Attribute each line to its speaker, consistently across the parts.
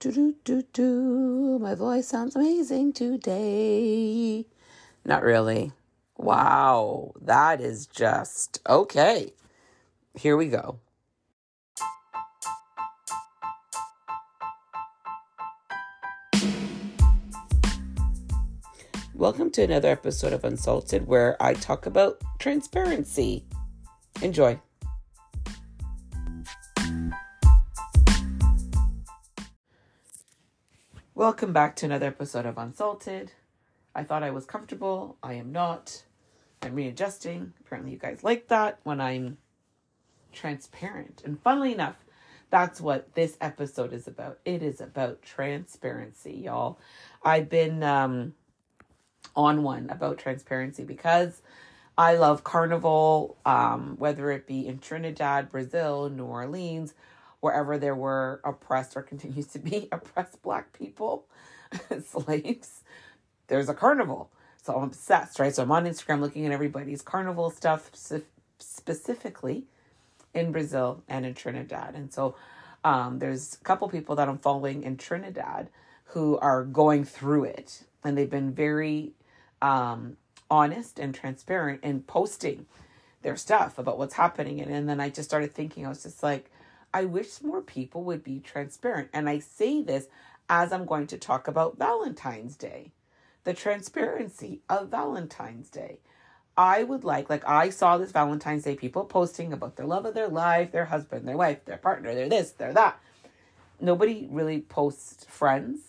Speaker 1: Do do do do. My voice sounds amazing today. Not really. Wow, that is just okay. Here we go. Welcome to another episode of Unsalted where I talk about transparency. Enjoy. Welcome back to another episode of Unsalted. I thought I was comfortable. I am not. I'm readjusting. Apparently, you guys like that when I'm transparent. And funnily enough, that's what this episode is about. It is about transparency, y'all. I've been um, on one about transparency because I love carnival, um, whether it be in Trinidad, Brazil, New Orleans, wherever there were oppressed or continues to be oppressed black people, slaves, there's a carnival. So I'm obsessed, right? So I'm on Instagram looking at everybody's carnival stuff specifically in Brazil and in Trinidad. And so um, there's a couple people that I'm following in Trinidad who are going through it. And they've been very um, honest and transparent in posting their stuff about what's happening. And, and then I just started thinking, I was just like, I wish more people would be transparent. And I say this as I'm going to talk about Valentine's Day, the transparency of Valentine's Day. I would like, like, I saw this Valentine's Day people posting about their love of their life, their husband, their wife, their partner, their this, their that. Nobody really posts friends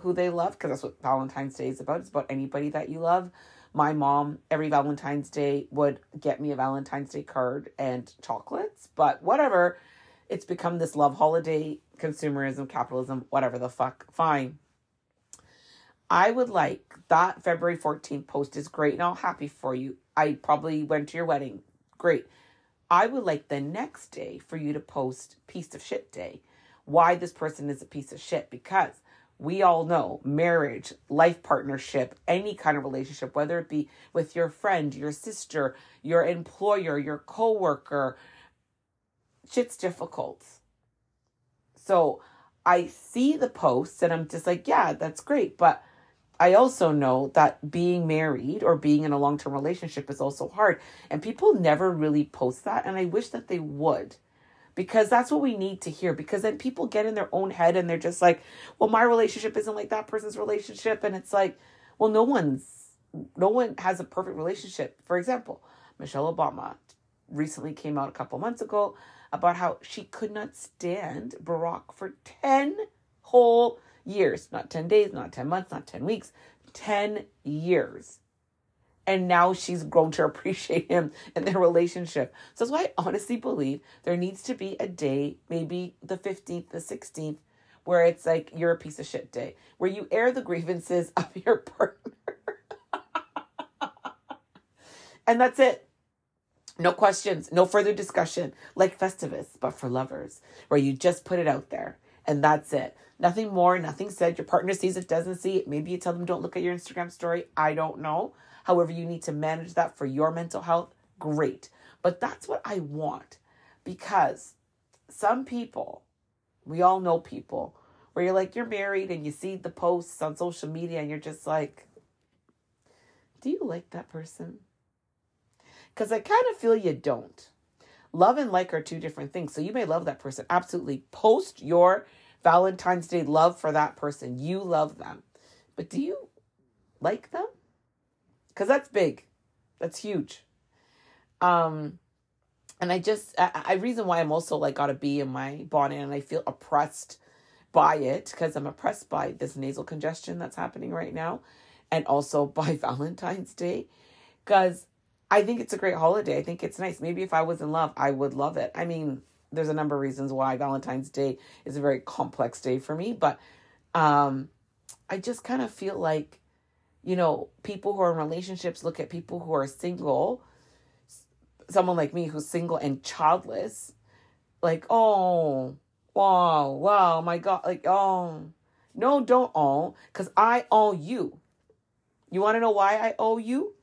Speaker 1: who they love because that's what Valentine's Day is about. It's about anybody that you love. My mom, every Valentine's Day, would get me a Valentine's Day card and chocolates, but whatever it's become this love holiday, consumerism, capitalism, whatever the fuck. Fine. I would like that February 14th post is great and I'm happy for you. I probably went to your wedding. Great. I would like the next day for you to post piece of shit day. Why this person is a piece of shit because we all know marriage, life partnership, any kind of relationship, whether it be with your friend, your sister, your employer, your coworker, shit's difficult. So I see the posts and I'm just like, yeah, that's great. But I also know that being married or being in a long term relationship is also hard. And people never really post that. And I wish that they would because that's what we need to hear. Because then people get in their own head and they're just like, well, my relationship isn't like that person's relationship. And it's like, well, no one's, no one has a perfect relationship. For example, Michelle Obama recently came out a couple months ago about how she could not stand Barack for 10 whole years. Not 10 days, not 10 months, not 10 weeks, 10 years. And now she's grown to appreciate him and their relationship. So that's why I honestly believe there needs to be a day, maybe the 15th, the 16th, where it's like you're a piece of shit day, where you air the grievances of your partner. and that's it. No questions, no further discussion, like Festivus, but for lovers, where you just put it out there and that's it. Nothing more, nothing said. Your partner sees it, doesn't see it. Maybe you tell them don't look at your Instagram story. I don't know. However, you need to manage that for your mental health. Great. But that's what I want because some people, we all know people where you're like, you're married and you see the posts on social media and you're just like, do you like that person? Because I kind of feel you don't. Love and like are two different things. So you may love that person. Absolutely. Post your Valentine's Day love for that person. You love them. But do you like them? Because that's big. That's huge. Um, and I just, I, I reason why I'm also like got a bee in my bonnet and I feel oppressed by it because I'm oppressed by this nasal congestion that's happening right now and also by Valentine's Day because I think it's a great holiday. I think it's nice. Maybe if I was in love, I would love it. I mean, there's a number of reasons why Valentine's Day is a very complex day for me, but um I just kind of feel like you know, people who are in relationships look at people who are single, someone like me who's single and childless, like, "Oh, wow, wow, my god, like, oh, no, don't owe, cuz I owe you." You want to know why I owe you?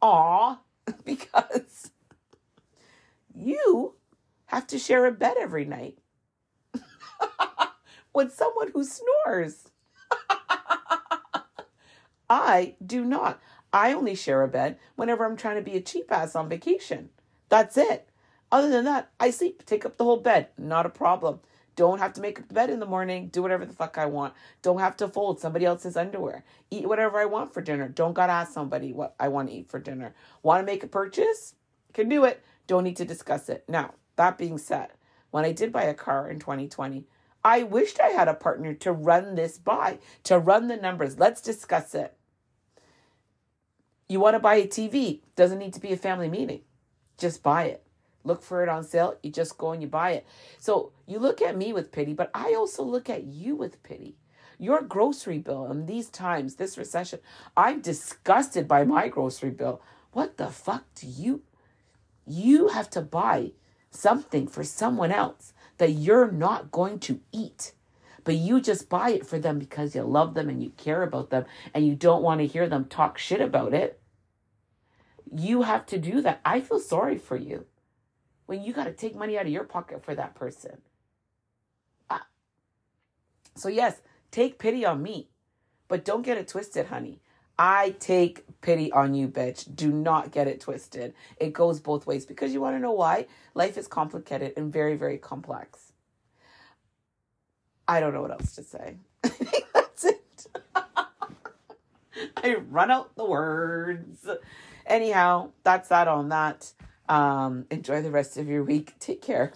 Speaker 1: Aw, because you have to share a bed every night. with someone who snores. I do not. I only share a bed whenever I'm trying to be a cheap ass on vacation. That's it. Other than that, I sleep, take up the whole bed. Not a problem. Don't have to make up the bed in the morning. Do whatever the fuck I want. Don't have to fold somebody else's underwear. Eat whatever I want for dinner. Don't gotta ask somebody what I want to eat for dinner. Want to make a purchase? Can do it. Don't need to discuss it. Now, that being said, when I did buy a car in 2020, I wished I had a partner to run this by, to run the numbers. Let's discuss it. You want to buy a TV? Doesn't need to be a family meeting. Just buy it. Look for it on sale. You just go and you buy it. So you look at me with pity, but I also look at you with pity. Your grocery bill in these times, this recession, I'm disgusted by my grocery bill. What the fuck do you? You have to buy something for someone else that you're not going to eat but you just buy it for them because you love them and you care about them and you don't want to hear them talk shit about it. You have to do that. I feel sorry for you when you got to take money out of your pocket for that person. Ah. So, yes, take pity on me, but don't get it twisted, honey. I take pity on you, bitch. Do not get it twisted. It goes both ways because you want to know why? Life is complicated and very, very complex. I don't know what else to say. That's it. I run out the words. Anyhow, that's that on that. Um, enjoy the rest of your week. Take care.